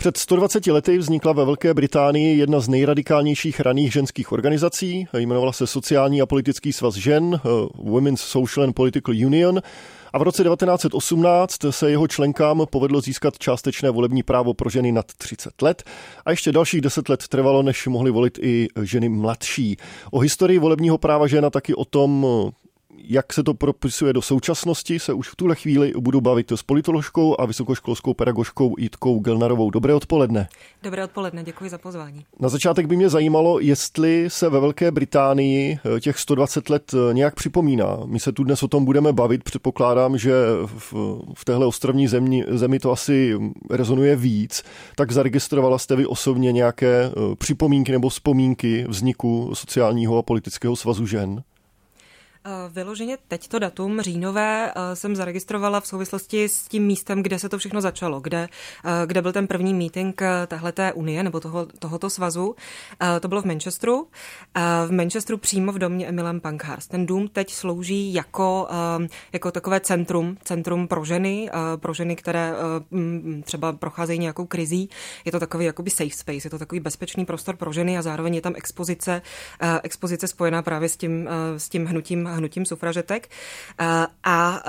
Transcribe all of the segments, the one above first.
Před 120 lety vznikla ve Velké Británii jedna z nejradikálnějších raných ženských organizací. Jmenovala se Sociální a politický svaz žen, eh, Women's Social and Political Union. A v roce 1918 se jeho členkám povedlo získat částečné volební právo pro ženy nad 30 let a ještě dalších 10 let trvalo, než mohly volit i ženy mladší. O historii volebního práva žena taky o tom, jak se to propisuje do současnosti, se už v tuhle chvíli budu bavit s politoložkou a vysokoškolskou pedagožkou Jitkou Gelnarovou. Dobré odpoledne. Dobré odpoledne, děkuji za pozvání. Na začátek by mě zajímalo, jestli se ve Velké Británii eh, těch 120 let eh, nějak připomíná. My se tu dnes o tom budeme bavit, předpokládám, že v, v téhle ostrovní zemi, zemi to asi rezonuje víc. Tak zaregistrovala jste vy osobně nějaké eh, připomínky nebo vzpomínky vzniku sociálního a politického svazu žen? Eh, vyloženě teď to datum říjnové eh, jsem zaregistrovala v souvislosti s tím místem, kde se to všechno začalo, kde, eh, kde byl ten první meeting tahleté unie nebo toho, tohoto svazu. To bylo v Manchesteru. V Manchesteru přímo v domě Emilem Pankhurst. Ten dům teď slouží jako, jako takové centrum, centrum pro ženy, pro ženy, které třeba procházejí nějakou krizí. Je to takový jakoby safe space, je to takový bezpečný prostor pro ženy a zároveň je tam expozice, expozice spojená právě s tím, s tím hnutím hnutím sufražetek. A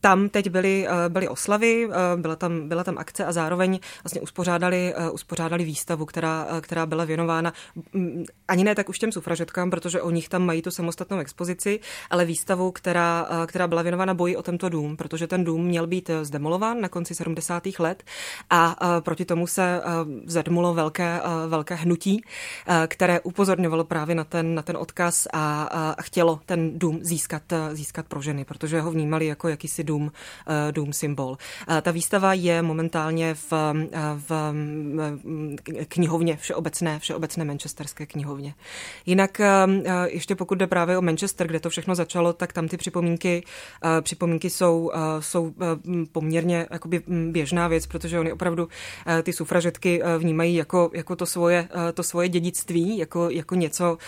tam teď byly, byly oslavy, byla tam, byla tam akce a zároveň vlastně uspořádali, uspořádali výstavu, která, která byla věnována ani ne tak už těm sufražetkám, protože o nich tam mají tu samostatnou expozici, ale výstavu, která, která byla věnována boji o tento dům, protože ten dům měl být zdemolován na konci 70. let a proti tomu se zedmulo velké, velké hnutí, které upozorňovalo právě na ten, na ten odkaz a, a chtělo ten dům získat, získat pro ženy, protože ho vnímali jako jakýsi dům, eh, dům symbol. Eh, ta výstava je momentálně v, eh, v knihovně, všeobecné, všeobecné manchesterské knihovně. Jinak ještě pokud jde právě o Manchester, kde to všechno začalo, tak tam ty připomínky, připomínky jsou, jsou poměrně jakoby běžná věc, protože oni opravdu ty sufražetky vnímají jako, jako to, svoje, to svoje dědictví, jako, jako něco,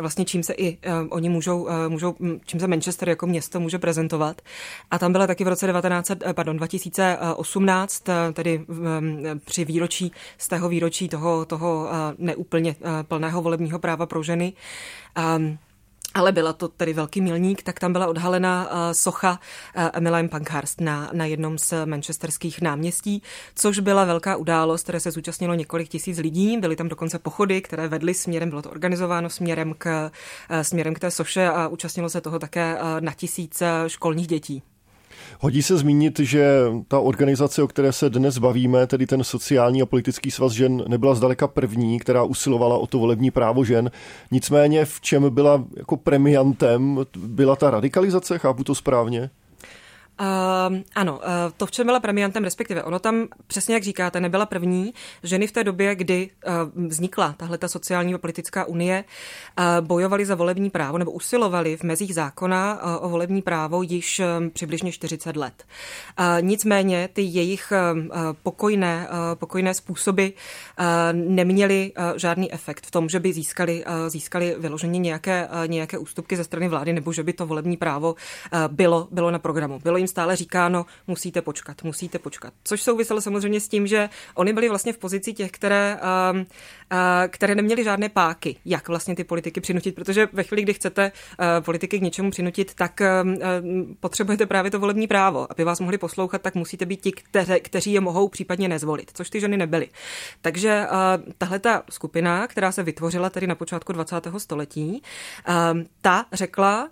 vlastně čím se i oni můžou, můžou, čím se Manchester jako město může prezentovat. A tam byla taky v roce 19, eh, pardon, 2018, eh, tedy při výročí, z tého výročí toho, toho eh, neúplně plného volebního práva pro ženy. Ale byla to tedy velký milník, tak tam byla odhalena uh, socha uh, Emmeline Pankhurst na, na jednom z manchesterských náměstí, což byla velká událost, které se zúčastnilo několik tisíc lidí. Byly tam dokonce pochody, které vedly směrem, bylo to organizováno směrem k, uh, směrem k té soše a účastnilo se toho také na tisíce školních dětí. Hodí se zmínit, že ta organizace, o které se dnes bavíme, tedy ten sociální a politický svaz žen, nebyla zdaleka první, která usilovala o to volební právo žen. Nicméně v čem byla jako premiantem, byla ta radikalizace, chápu to správně? Uh, ano, uh, to, v čem byla premiantem, respektive ono tam, přesně jak říkáte, nebyla první. Ženy v té době, kdy uh, vznikla tahle ta sociální a politická unie, uh, bojovali za volební právo nebo usilovali v mezích zákona uh, o volební právo již um, přibližně 40 let. Uh, nicméně ty jejich uh, pokojné, uh, pokojné způsoby uh, neměly uh, žádný efekt v tom, že by získali, uh, získali vyloženě nějaké, uh, nějaké ústupky ze strany vlády nebo že by to volební právo uh, bylo, bylo na programu. Bylo jim stále říkáno, musíte počkat, musíte počkat. Což souviselo samozřejmě s tím, že oni byli vlastně v pozici těch, které, uh, které neměly žádné páky, jak vlastně ty politiky přinutit, protože ve chvíli, kdy chcete uh, politiky k něčemu přinutit, tak uh, potřebujete právě to volební právo. Aby vás mohli poslouchat, tak musíte být ti, kteři, kteří je mohou případně nezvolit, což ty ženy nebyly. Takže tahle ta skupina, která se vytvořila tedy na počátku 20. století, ta řekla,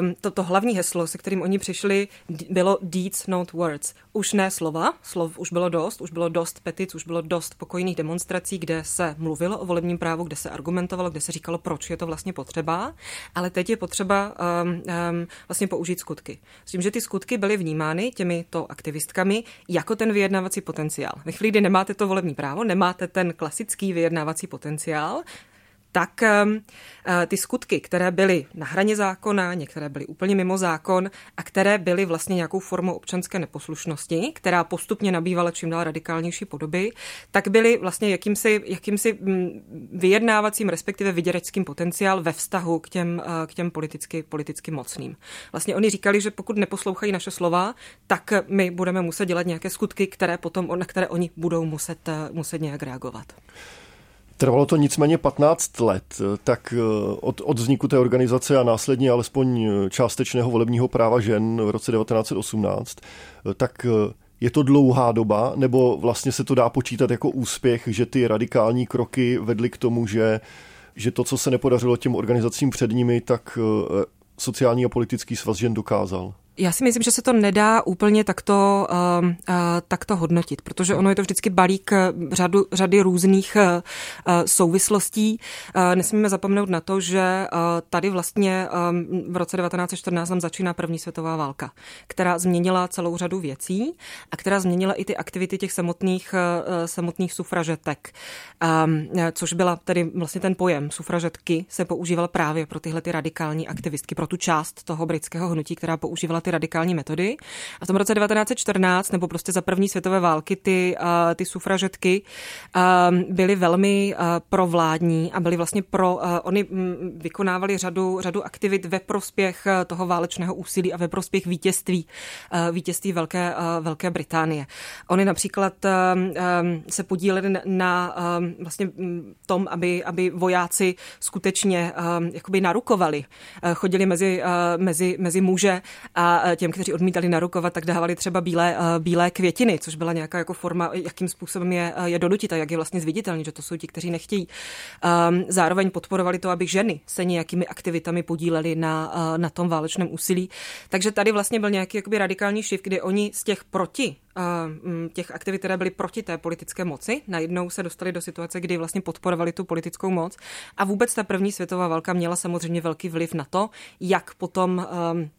um, to, to hlavní heslo, se kterým oni přišli, bylo deeds, not words. Už ne slova, slov už bylo dost, už bylo dost petic, už bylo dost pokojných demonstrací, kde se mluvilo o volebním právu, kde se argumentovalo, kde se říkalo, proč je to vlastně potřeba, ale teď je potřeba um, um, vlastně použít skutky. S tím, že ty skutky byly vnímány těmito aktivistkami jako ten vyjednávací potenciál. Ve chvíli, kdy nemáte to volební právo, nemáte ten klasický vyjednávací potenciál, tak ty skutky, které byly na hraně zákona, některé byly úplně mimo zákon a které byly vlastně nějakou formou občanské neposlušnosti, která postupně nabývala čím dál radikálnější podoby, tak byly vlastně jakýmsi, jakýmsi mm, vyjednávacím, respektive vyděračským potenciál ve vztahu k těm, k těm politicky, politicky mocným. Vlastně oni říkali, že pokud neposlouchají naše slova, tak my budeme muset dělat nějaké skutky, které potom, na které oni budou muset, muset nějak reagovat. Trvalo to nicméně 15 let, tak eh, od, od vzniku té organizace a následně alespoň eh, částečného volebního práva žen v roce 1918, eh, tak je to dlouhá doba, nebo vlastně se to dá počítat jako úspěch, že ty radikální kroky vedly k tomu, že, že to, co se nepodařilo těm organizacím před nimi, tak sociální a politický svaz žen dokázal? Já si myslím, že se to nedá úplně takto, uh, uh, takto hodnotit, protože ono je to vždycky balík eh, řadu, řady různých uh, souvislostí. Uh, nesmíme zapomenout na to, že uh, tady vlastně um, v roce 1914 nám začíná první světová válka, která změnila celou řadu věcí a která změnila i ty aktivity těch samotných, uh, samotných sufražetek, um, což byla tedy vlastně ten pojem sufražetky se používal právě pro tyhle ty radikální aktivistky, pro tu část toho britského hnutí, která používala ty radikální metody. A v tom roce 1914, nebo prostě za první světové války, ty, ty sufražetky byly velmi provládní a byly vlastně pro, oni um, vykonávali řadu, řadu aktivit ve prospěch uh, toho válečného úsilí a ve prospěch vítězství, uh, vítězství Velké, uh, Velké Británie. Oni například se podíleli na, vlastně tom, aby, aby vojáci skutečně jakoby narukovali. Chodili mezi, mezi, mezi muže a a těm, kteří odmítali narukovat, tak dávali třeba bílé, bílé květiny, což byla nějaká jako forma, jakým způsobem je, je donutit a jak je vlastně zviditelný, že to jsou ti, kteří nechtějí. Zároveň podporovali to, aby ženy se nějakými aktivitami podílely na, na tom válečném úsilí. Takže tady vlastně byl nějaký jakoby radikální šiv, kdy oni z těch proti těch aktivit, které byly proti té politické moci, najednou se dostali do situace, kdy vlastně podporovali tu politickou moc. A vůbec ta první světová válka měla samozřejmě velký vliv na to, jak potom Ehm,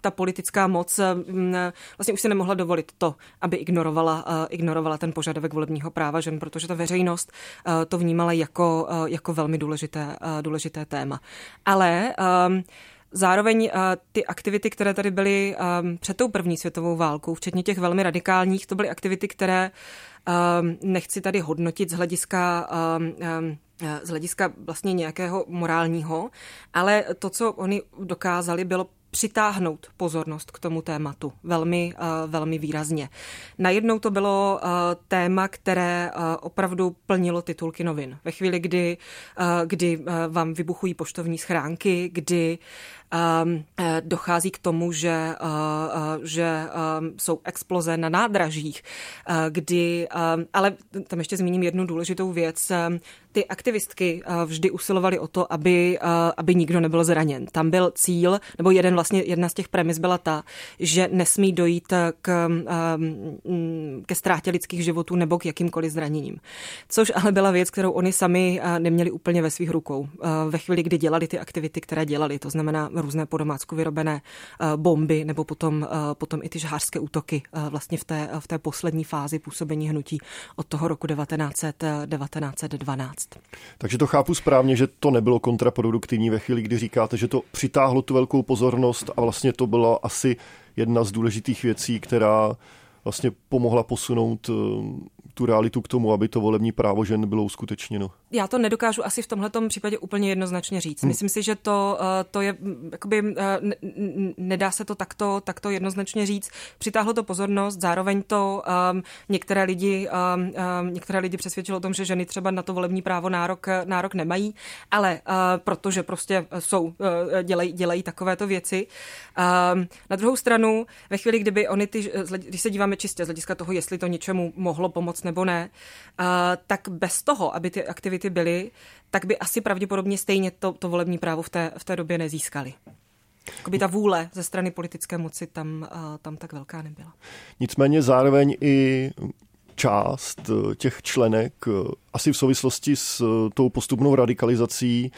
ta politická moc ehm, vlastně už se nemohla dovolit to, aby ignorovala, eh, ignorovala ten požadavek volebního práva žen, protože ta veřejnost eh, to vnímala jako, eh, jako velmi důležité, důležité téma. Ale ehm, Zároveň ty aktivity, které tady byly před tou první světovou válkou, včetně těch velmi radikálních, to byly aktivity, které nechci tady hodnotit z hlediska z hlediska vlastně nějakého morálního, ale to, co oni dokázali, bylo přitáhnout pozornost k tomu tématu velmi, uh, velmi výrazně. Najednou to bylo uh, téma, které uh, opravdu plnilo titulky novin. Ve chvíli, kdy, kdy vám vybuchují poštovní schránky, kdy dochází k tomu, že, uh, že um, jsou exploze na nádražích, kdy, um, ale tam ještě zmíním jednu důležitou věc. Ty aktivistky vždy usilovaly o to, aby, aby nikdo nebyl zraněn. Tam byl cíl, nebo jeden vlastně, jedna z těch premis byla ta, že nesmí dojít k, um, ke ztrátě lidských životů nebo k jakýmkoliv zraněním. Což ale byla věc, kterou oni sami neměli úplně ve svých rukou. Ve chvíli, kdy dělali ty aktivity, které dělali, to znamená různé po domácku vyrobené eh, bomby nebo potom, eh, potom i ty žhářské útoky eh, vlastně v té, v té poslední fázi působení hnutí od toho roku 1900, 1912. Takže to chápu správně, že to nebylo kontraproduktivní ve chvíli, kdy říkáte, že to přitáhlo tu velkou pozornost a vlastně to byla asi jedna z důležitých věcí, která vlastně pomohla posunout tu realitu k tomu, aby to volební právo žen bylo uskutečněno? Já to nedokážu asi v tomhle případě úplně jednoznačně říct. Hmm. Myslím si, že to, eh, to je, mm, jakoby, eh, nedá se to takto, takto jednoznačně říct. Přitáhlo to pozornost, zároveň to um, některé, lidi, um, um, některé lidi přesvědčilo o tom, že ženy třeba na to volební právo nárok, nárok nemají, ale uh, protože prostě jsou, uh, dělají, dělají takovéto věci. Um, na druhou stranu, ve chvíli, kdyby oni ty, když se díváme čistě z hlediska toho, jestli to něčemu mohlo pomoct nebo ne, uh, tak bez toho, aby ty aktivity byly, tak by asi pravděpodobně stejně to, to volební právo v té, v té době nezískali. Jakoby ta vůle ze strany politické moci tam, uh, tam tak velká nebyla. Nicméně zároveň i část eh, těch členek, asi v souvislosti s tou postupnou radikalizací,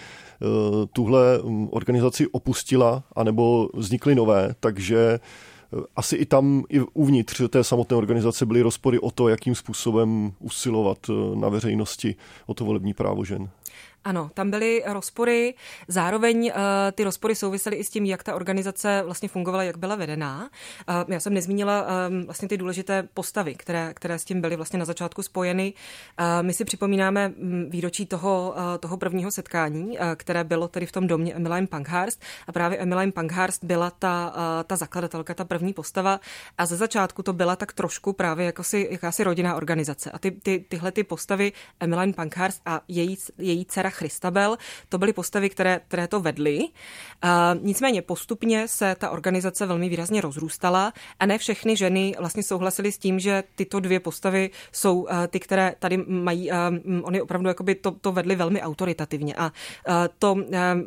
tuhle hm, organizaci opustila, anebo vznikly nové, takže asi i tam, i uvnitř té samotné organizace byly rozpory o to, jakým způsobem usilovat eh, na veřejnosti o to volební právo žen. Ano, tam byly rozpory, zároveň uh, ty rozpory souvisely i s tím, jak ta organizace vlastně fungovala, jak byla vedená. Uh, já jsem nezmínila um, vlastně ty důležité postavy, které, které s tím byly vlastně na začátku spojeny. Uh, my si připomínáme um, výročí toho, uh, toho prvního setkání, uh, které bylo tedy v tom domě Emmeline Pankhurst a právě Emmeline Pankhurst byla ta, uh, ta zakladatelka, ta první postava a ze začátku to byla tak trošku právě jako si, jakási rodinná organizace. A ty, ty, tyhle ty postavy Emmeline Pankhurst a její, její dcera Christabel, to byly postavy, které, které to vedly. A nicméně postupně se ta organizace velmi výrazně rozrůstala a ne všechny ženy vlastně souhlasily s tím, že tyto dvě postavy jsou uh, ty, které tady mají, uh, oni opravdu jakoby to, to vedly velmi autoritativně a uh, to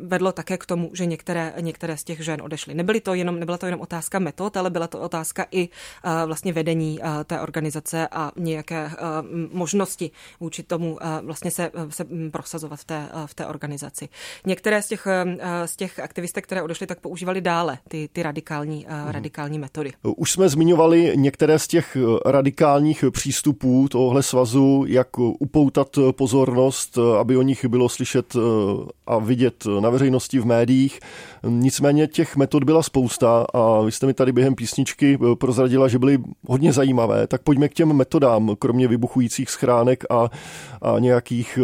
vedlo také k tomu, že některé, některé z těch žen odešly. Nebyly to jenom, nebyla to jenom otázka metod, ale byla to otázka i vlastně vedení té organizace a nějaké možnosti vůči tomu vlastně se, se prosazovat v té Eh, v té organizaci. Některé z těch, eh, z těch aktivistek, které odešly, tak používali dále ty, ty radikální, mm. radikální metody. Už jsme zmiňovali některé z těch radikálních přístupů tohle svazu, jak upoutat pozornost, aby o nich bylo slyšet a vidět na veřejnosti v médiích. Nicméně těch metod byla spousta a vy jste mi tady během písničky prozradila, že byly hodně zajímavé. Tak pojďme k těm metodám, kromě vybuchujících schránek a, a nějakých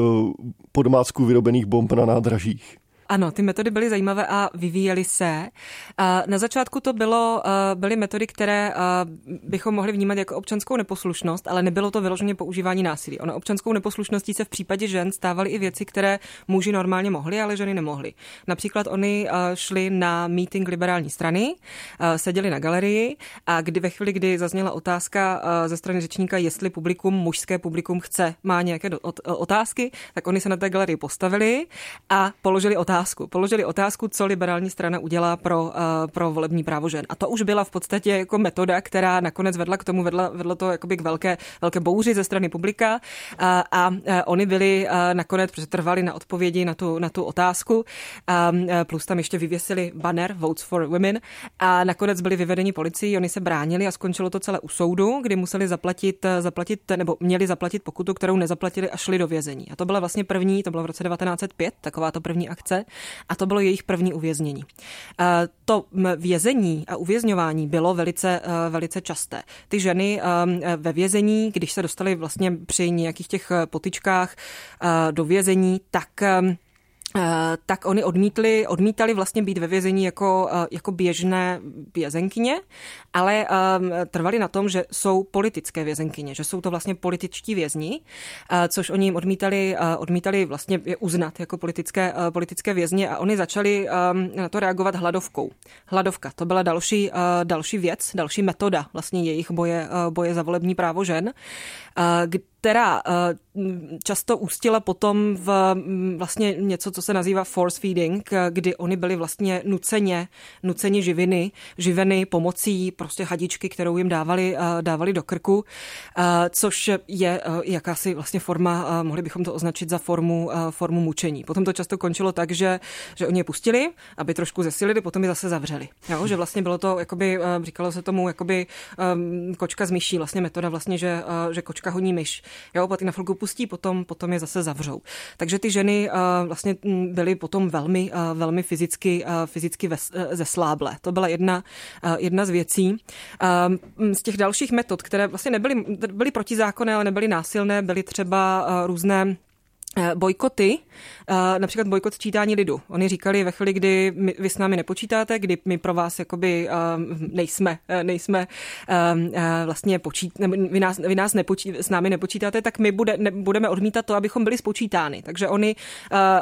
podmácků vyrobených bomb na nádražích. Ano, ty metody byly zajímavé a vyvíjely se. Na začátku to bylo, byly metody, které bychom mohli vnímat jako občanskou neposlušnost, ale nebylo to vyloženě používání násilí. Ono občanskou neposlušností se v případě žen stávaly i věci, které muži normálně mohli, ale ženy nemohly. Například oni šli na meeting liberální strany, seděli na galerii a kdy ve chvíli, kdy zazněla otázka ze strany řečníka, jestli publikum, mužské publikum chce, má nějaké otázky, tak oni se na té galerii postavili a položili otázky otázku. Položili otázku, co liberální strana udělá pro, uh, pro volební právo žen. A to už byla v podstatě jako metoda, která nakonec vedla k tomu, vedla, vedlo to jakoby k velké, velké bouři ze strany publika. Uh, a uh, oni byli uh, nakonec, protože trvali na odpovědi na tu, na tu otázku, um, plus tam ještě vyvěsili banner Votes for Women a nakonec byli vyvedeni policií, oni se bránili a skončilo to celé u soudu, kdy museli zaplatit, zaplatit nebo měli zaplatit pokutu, kterou nezaplatili a šli do vězení. A to byla vlastně první, to bylo v roce 1905, taková to první akce a to bylo jejich první uvěznění. Eh, to vězení a uvězňování bylo velice, eh, velice časté. Ty ženy eh, ve vězení, když se dostaly vlastně při nějakých těch potičkách do vězení, tak tak oni odmítli, odmítali vlastně být ve vězení jako, eh, jako běžné vězenkyně, ale um, trvali na tom, že jsou politické vězenkyně, že jsou to vlastně političtí vězni, uh, což oni jim odmítali, uh, odmítali vlastně je uznat jako politické, uh, politické vězně a oni začali um, na to reagovat hladovkou. Hladovka, to byla další, uh, další věc, další metoda vlastně jejich boje, uh, boje za volební právo žen, uh, která často ústila potom v vlastně něco, co se nazývá force feeding, kdy oni byli vlastně nuceně, nuceně živiny, živeny pomocí prostě hadičky, kterou jim dávali, dávali do krku, což je jakási vlastně forma, mohli bychom to označit za formu, formu mučení. Potom to často končilo tak, že, že oni je pustili, aby trošku zesilili, potom je zase zavřeli. Jo? Že vlastně bylo to, jakoby, říkalo se tomu, jakoby kočka z myší, vlastně metoda vlastně, že, že kočka honí myš. Jo? Pak na chvilku pustí, potom, potom je zase zavřou. Takže ty ženy uh, vlastně byly potom velmi, uh, velmi fyzicky, uh, fyzicky ves, zesláble. To byla jedna, jedna z věcí. Uh, z těch dalších metod, které vlastně nebyly, byly protizákonné, ale nebyly násilné, byly třeba různé Eh, bojkoty, eh, například bojkot sčítání lidu. Oni říkali ve chvíli, kdy my, vy s námi nepočítáte, kdy my pro vás jakoby eh, nejsme, nejsme vlastně počít, vy nás, vy nás nepočí, s námi nepočítáte, tak my bude, ne, budeme odmítat to, abychom byli spočítány. Takže oni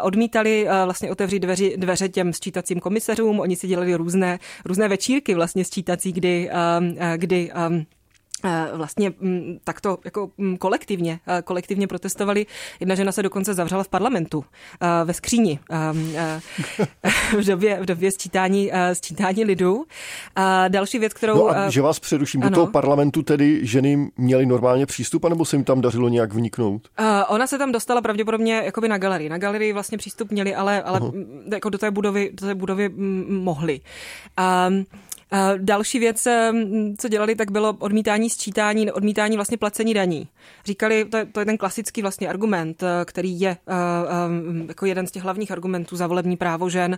odmítali vlastně otevřít dveři, dveře těm sčítacím komisařům, oni si dělali různé, různé večírky vlastně sčítací, kdy, kdy Eh, vlastně mm, takto jako mm, kolektivně, eh, kolektivně protestovali. Jedna žena se dokonce zavřela v parlamentu eh, ve skříni v době, v době sčítání, sčítání lidu. Další věc, kterou... No a že vás přeruším, ano. do toho parlamentu tedy ženy měly normálně přístup, anebo se jim tam dařilo nějak vniknout? Ona se tam dostala pravděpodobně jakoby na galerii. Na galerii vlastně přístup měli, ale, ale jako do té budovy, do té budovy mohli. Um, Další věc, co dělali, tak bylo odmítání sčítání, odmítání vlastně placení daní. Říkali, to je, to je ten klasický vlastně argument, který je jako jeden z těch hlavních argumentů za volební právo žen.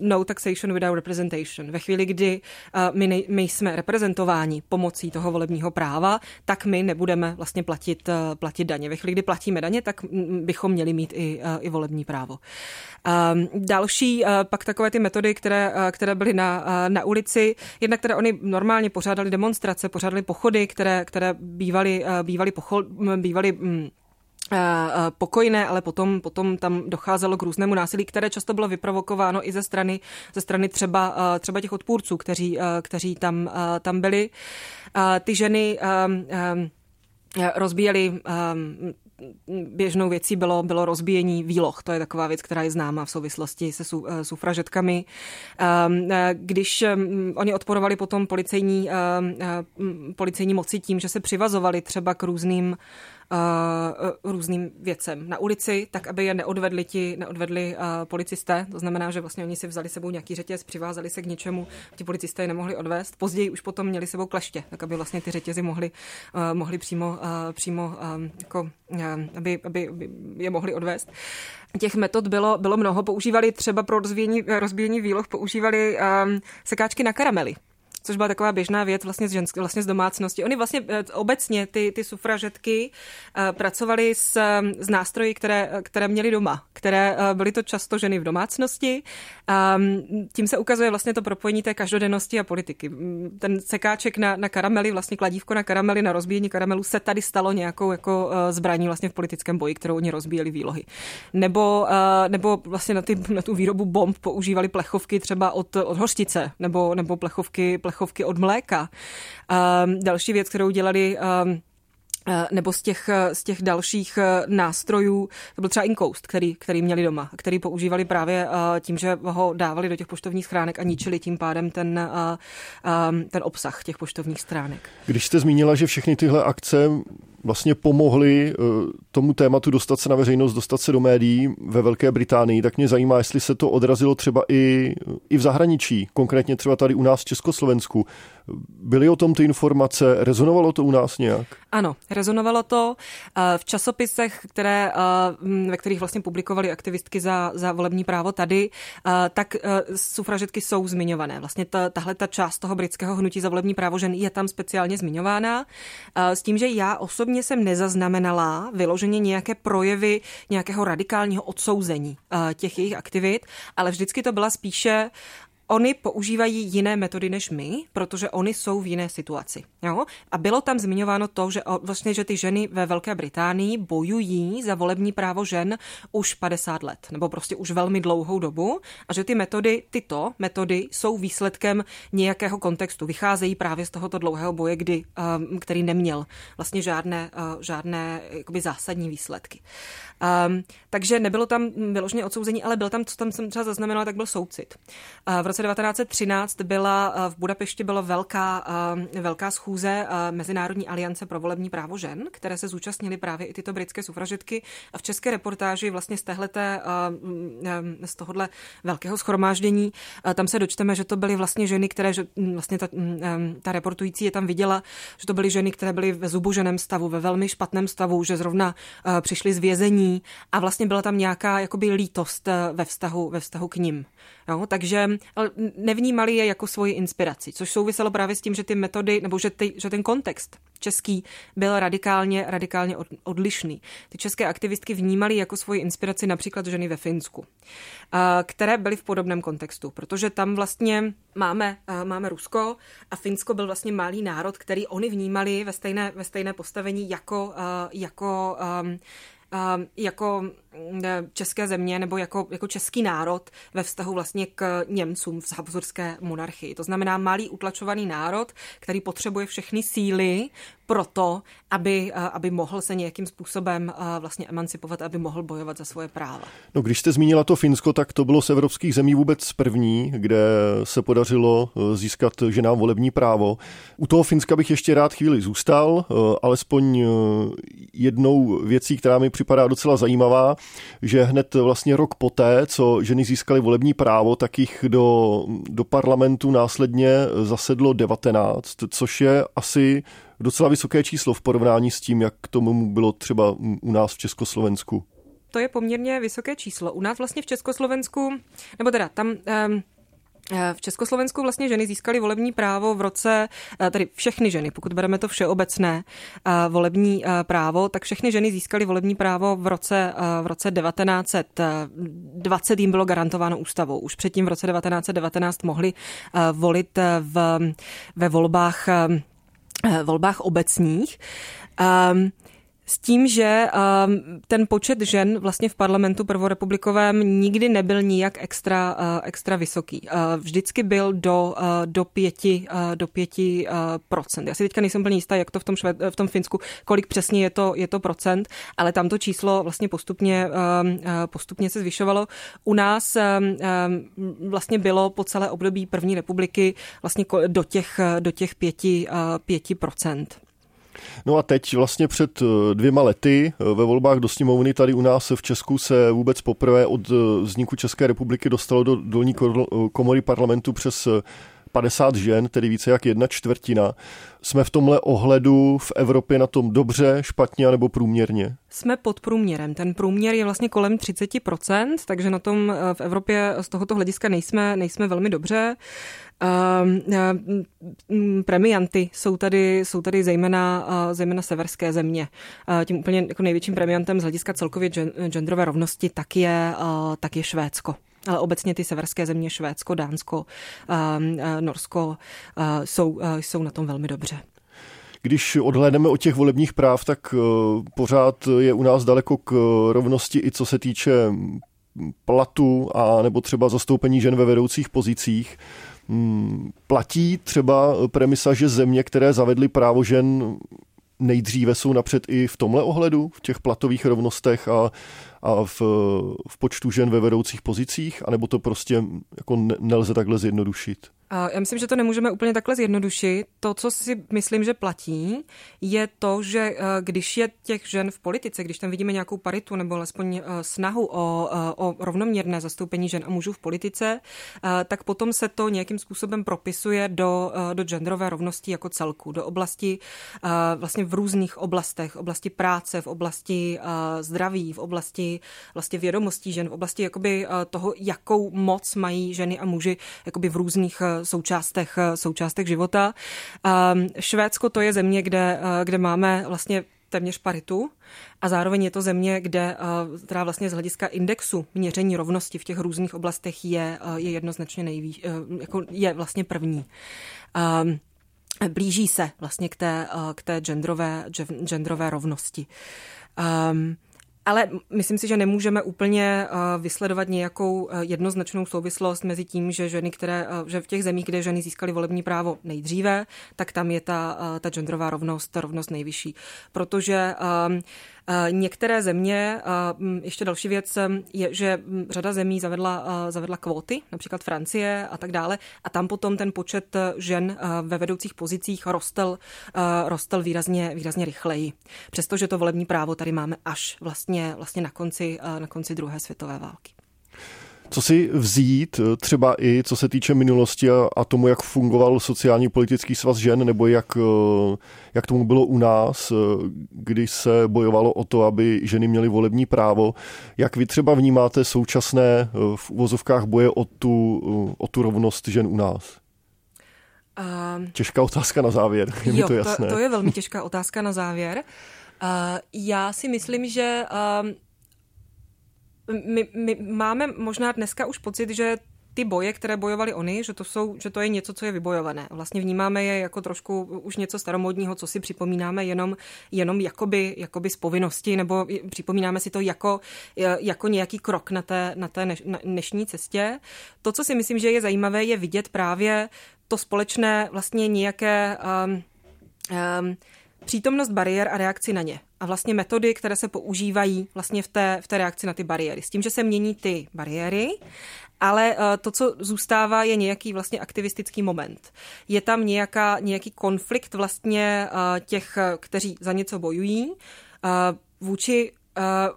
No taxation without representation. Ve chvíli, kdy my, nej, my jsme reprezentováni pomocí toho volebního práva, tak my nebudeme vlastně platit, platit daně. Ve chvíli, kdy platíme daně, tak bychom měli mít i, i volební právo. Další pak takové ty metody, které, které byly na, na ulici, jednak které oni normálně pořádali demonstrace, pořádali pochody, které, které bývaly, bývaly, pochod, bývaly mm, pokojné, ale potom, potom tam docházelo k různému násilí, které často bylo vyprovokováno i ze strany, ze strany třeba, třeba těch odpůrců, kteří, kteří tam, tam byli. Ty ženy rozbíjeli běžnou věcí bylo, bylo rozbíjení výloh. To je taková věc, která je známa v souvislosti se eh, sufražetkami. Ehm, eh, když ehm, oni odporovali potom policejní, ehm, eh, policejní moci tím, že se přivazovali třeba k různým uh, různým věcem na ulici, tak aby je neodvedli ti, neodvedli uh, policisté. To znamená, že vlastně oni si vzali sebou nějaký řetěz, přivázali se k něčemu, ti policisté je nemohli odvést. Později už potom měli sebou kleště, tak aby vlastně ty řetězy mohli, uh, mohli přímo, uh, přímo uh, jako, uh, aby, aby, aby je mohli odvést. Těch metod bylo, bylo mnoho. Používali třeba pro rozbíjení, rozbíjení výloh, používali um, sekáčky na karamely což byla taková běžná věc vlastně z, ženské, vlastně z domácnosti. Oni vlastně eh, obecně, ty, ty sufražetky, uh, pracovali s, s nástroji, které, které měli doma, které byly to často ženy v domácnosti. Um, tím se ukazuje vlastně to propojení té každodennosti a politiky. Ten sekáček na, na karamely, vlastně kladívko na karamely, na rozbíjení karamelu se tady stalo nějakou jako zbraní vlastně v politickém boji, kterou oni rozbíjeli výlohy. Nebo, nebo vlastně na, ty, na tu výrobu bomb používali plechovky třeba od, od hořtice, nebo, nebo plechovky, plechovky plechovky od mléka. Um, další věc, kterou dělali um, nebo z těch, z těch dalších e, nástrojů, to byl třeba Incoast, který, který měli doma, který používali právě tím, že ho dávali do těch poštovních schránek a ničili tím pádem ten, e, ten obsah těch poštovních stránek. Když jste zmínila, že všechny tyhle akce vlastně pomohly tomu tématu dostat se na veřejnost, dostat se do médií ve Velké Británii, tak mě zajímá, jestli se to odrazilo třeba i, i v zahraničí, konkrétně třeba tady u nás v Československu. Byly o tom ty informace? Rezonovalo to u nás nějak? Ano, rezonovalo to. Eh, v časopisech, které, eh, ve kterých vlastně publikovali aktivistky za, za volební právo tady, eh, tak sufražetky jsou zmiňované. Vlastně ta, tahle ta část toho britského hnutí za volební právo žen je tam speciálně zmiňována. S tím, že já osobně jsem nezaznamenala vyloženě nějaké projevy nějakého radikálního odsouzení těch jejich aktivit, ale vždycky to byla spíše Oni používají jiné metody než my, protože oni jsou v jiné situaci. Jo? A bylo tam zmiňováno to, že vlastně, že ty ženy ve Velké Británii bojují za volební právo žen už 50 let, nebo prostě už velmi dlouhou dobu, a že ty metody, tyto metody jsou výsledkem nějakého kontextu. Vycházejí právě z tohoto dlouhého boje, kdy, um, který neměl vlastně žádné, uh, žádné jakoby zásadní výsledky. Um, takže nebylo tam vyloženě odsouzení, ale byl tam, co tam jsem třeba zaznamenala, tak byl soucit. Uh, v roce 1913 byla uh, v Budapešti byla velká, uh, velká schůze uh, Mezinárodní aliance pro volební právo žen, které se zúčastnily právě i tyto britské sufražetky. A v české reportáži vlastně z téhleté, uh, z tohohle velkého schromáždění, tam se dočteme, že to byly vlastně ženy, které, že vlastně ta, um, ta reportující je tam viděla, že to byly ženy, které byly ve zuboženém stavu, ve velmi špatném stavu, že zrovna přišly z vězení a vlastně byla tam nějaká jakoby lítost eh, ve vztahu, ve vztahu k ním. Jo, takže nevnímali je jako svoji inspiraci, což souviselo právě s tím, že ty metody, nebo že, ty, že ten kontext český byl radikálně, radikálně odlišný. Ty české aktivistky vnímali jako svoji inspiraci například ženy ve Finsku, které byly v podobném kontextu, protože tam vlastně máme, máme Rusko a Finsko byl vlastně malý národ, který oni vnímali ve stejné, ve stejné postavení jako, jako jako české země nebo jako, jako český národ ve vztahu vlastně k Němcům v Habsburské monarchii. To znamená malý utlačovaný národ, který potřebuje všechny síly proto, aby, aby mohl se nějakým způsobem vlastně emancipovat, aby mohl bojovat za svoje práva. No, když jste zmínila to Finsko, tak to bylo z evropských zemí vůbec první, kde se podařilo získat ženám volební právo. U toho Finska bych ještě rád chvíli zůstal, alespoň jednou věcí, která mi připadá docela zajímavá, že hned vlastně rok poté, co ženy získaly volební právo, tak jich do, do parlamentu následně zasedlo 19, což je asi docela vysoké číslo v porovnání s tím, jak tomu bylo třeba u nás v Československu. To je poměrně vysoké číslo. U nás vlastně v Československu, nebo teda tam um, v Československu vlastně ženy získaly volební právo v roce, eh, tedy všechny ženy, pokud bereme to všeobecné eh, volební právo, tak všechny ženy získaly volební právo v roce, v roce 1920 jim bylo garantováno ústavou. Už předtím v roce 1919 mohli volit v, ve volbách volbách obecních. Um, s tím, že ten počet žen vlastně v parlamentu prvorepublikovém nikdy nebyl nijak extra, extra vysoký. Vždycky byl do, do pěti, do pěti procent. Já si teďka nejsem plně jistá, jak to v tom, šved, v tom Finsku, kolik přesně je to, je to procent, ale tam to číslo vlastně postupně, postupně se zvyšovalo. U nás vlastně bylo po celé období první republiky vlastně do těch, do těch pěti, pěti procent. No a teď vlastně před eh, dvěma lety eh, ve volbách do sněmovny tady u nás v Česku se vůbec poprvé od eh, vzniku České republiky dostalo do dolní komory parlamentu přes 50 žen, tedy více jak jedna čtvrtina. Jsme v tomhle ohledu v Evropě na tom dobře, špatně nebo průměrně? Jsme pod průměrem. Ten průměr je vlastně kolem 30%, takže na tom v Evropě z tohoto hlediska nejsme, nejsme velmi dobře. Uh, uh, premianty jsou tady, jsou tady zejména, uh, zejména severské země. Tím úplně jako největším premiantem z hlediska celkově gen, genderové rovnosti tak je, tak je Švédsko. Ale obecně ty severské země, Švédsko, Dánsko, uh, uh, Norsko, uh, jsou, uh, jsou na tom velmi dobře. Když odhlédneme od těch volebních práv, tak pořád je u nás daleko k rovnosti i co se týče platu a nebo třeba zastoupení žen ve vedoucích pozicích. Hmm, platí třeba premisa, že země, které zavedly právo žen nejdříve jsou napřed i v tomhle ohledu, v těch platových rovnostech a, a v, v počtu žen ve vedoucích pozicích, anebo to prostě jako nelze takhle zjednodušit? Já myslím, že to nemůžeme úplně takhle zjednodušit. To, co si myslím, že platí, je to, že eh, když je těch žen v politice, když tam vidíme nějakou paritu nebo alespoň eh, snahu o, eh, o rovnoměrné zastoupení žen a mužů v politice, tak potom se to nějakým způsobem propisuje do, do genderové rovnosti jako celku, do oblasti vlastně v různých oblastech, oblasti práce, v oblasti zdraví, v oblasti vlastně vědomostí žen, v oblasti jakoby toho, jakou moc mají ženy a muži jakoby v různých součástech, součástech života. Švédsko to je země, kde, kde máme vlastně téměř paritu a zároveň je to země, kde, která vlastně z hlediska indexu měření rovnosti v těch různých oblastech je, je jednoznačně nejvíc, jako je vlastně první. Blíží se vlastně k té, k té genderové, genderové rovnosti. Um, ale myslím si, že nemůžeme úplně eh, vysledovat nějakou eh, jednoznačnou souvislost mezi tím, že ženy, které, eh, že v těch zemích, kde ženy získaly volební právo nejdříve, tak tam je ta, ta genderová rovnost, ta rovnost nejvyšší. Protože um, některé země, eh, ještě další věc je, že řada zemí zavedla, eh, zavedla kvóty, například Francie a tak dále, a tam potom ten počet žen ve vedoucích pozicích rostl, rostl výrazně, výrazně rychleji. Přestože to volební právo tady máme až vlastně, vlastně na, konci, na konci druhé světové války. Co si vzít eh, třeba i co se týče minulosti a, a tomu, jak fungoval sociální politický svaz žen, nebo jak, eh, jak tomu bylo u nás, eh, když se bojovalo o to, aby ženy měly volební právo. Jak vy třeba vnímáte současné v uvozovkách boje o tu, o tu rovnost žen u nás? Um, těžká otázka na závěr, je jo, mi to jasné. To, to je velmi těžká otázka na závěr. Uh, já si myslím, že uh, my, my máme možná dneska už pocit, že ty boje, které bojovali oni, že to, jsou, že to je něco, co je vybojované. Vlastně vnímáme je jako trošku už něco staromodního, co si připomínáme jenom, jenom jakoby, jakoby z povinnosti, nebo připomínáme si to jako, jako nějaký krok na té, na té dnešní cestě. To, co si myslím, že je zajímavé, je vidět právě to společné vlastně nějaké um, um, přítomnost bariér a reakci na ně. A vlastně metody, které se používají vlastně v té, v té reakci na ty bariéry. S tím, že se mění ty bariéry, ale eh, to, co zůstává, je nějaký vlastně aktivistický moment. Je tam nějaká, nějaký konflikt vlastně eh, těch, kteří za něco bojují, vůči Eh,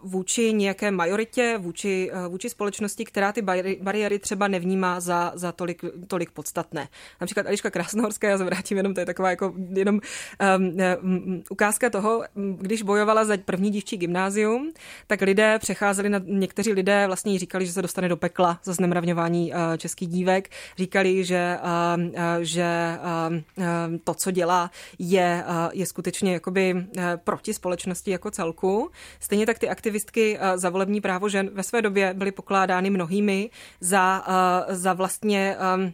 vůči nějaké majoritě, vůči, eh, vůči společnosti, která ty bariéry třeba nevnímá za, za tolik, tolik podstatné. Například Eliška Krásnohorská, já se vrátím jenom, to je taková jako jenom um, ukázka toho, když bojovala za první dívčí gymnázium, tak lidé přecházeli na, někteří lidé vlastně říkali, že se dostane do pekla za znemravňování českých dívek, říkali, že, uh, že uh, to, co dělá, je, je skutečně jakoby proti společnosti jako celku. Stejně tak ty aktivistky eh, za volební právo žen ve své době byly pokládány mnohými za, eh, za vlastně ehm,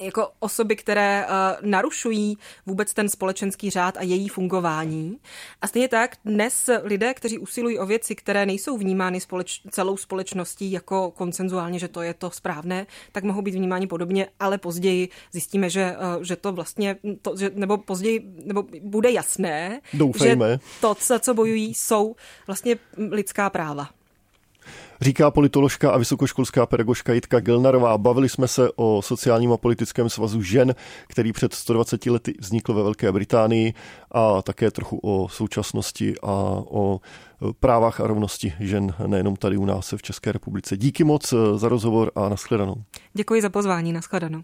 jako osoby, které uh, narušují vůbec ten společenský řád a její fungování. A stejně tak dnes lidé, kteří usilují o věci, které nejsou vnímány společ, celou společností jako koncenzuálně, že to je to správné, tak mohou být vnímáni podobně, ale později zjistíme, že, uh, že to vlastně, to, že, nebo později, nebo bude jasné, Doufejme. že to, za co bojují, jsou vlastně lidská práva. Říká politoložka a vysokoškolská pedagožka Jitka Gilnarová. Bavili jsme se o sociálním a politickém svazu žen, který před 120 lety vznikl ve Velké Británii a také trochu o současnosti a o právách a rovnosti žen nejenom tady u nás v České republice. Díky moc za rozhovor a nashledanou. Děkuji za pozvání, nashledanou.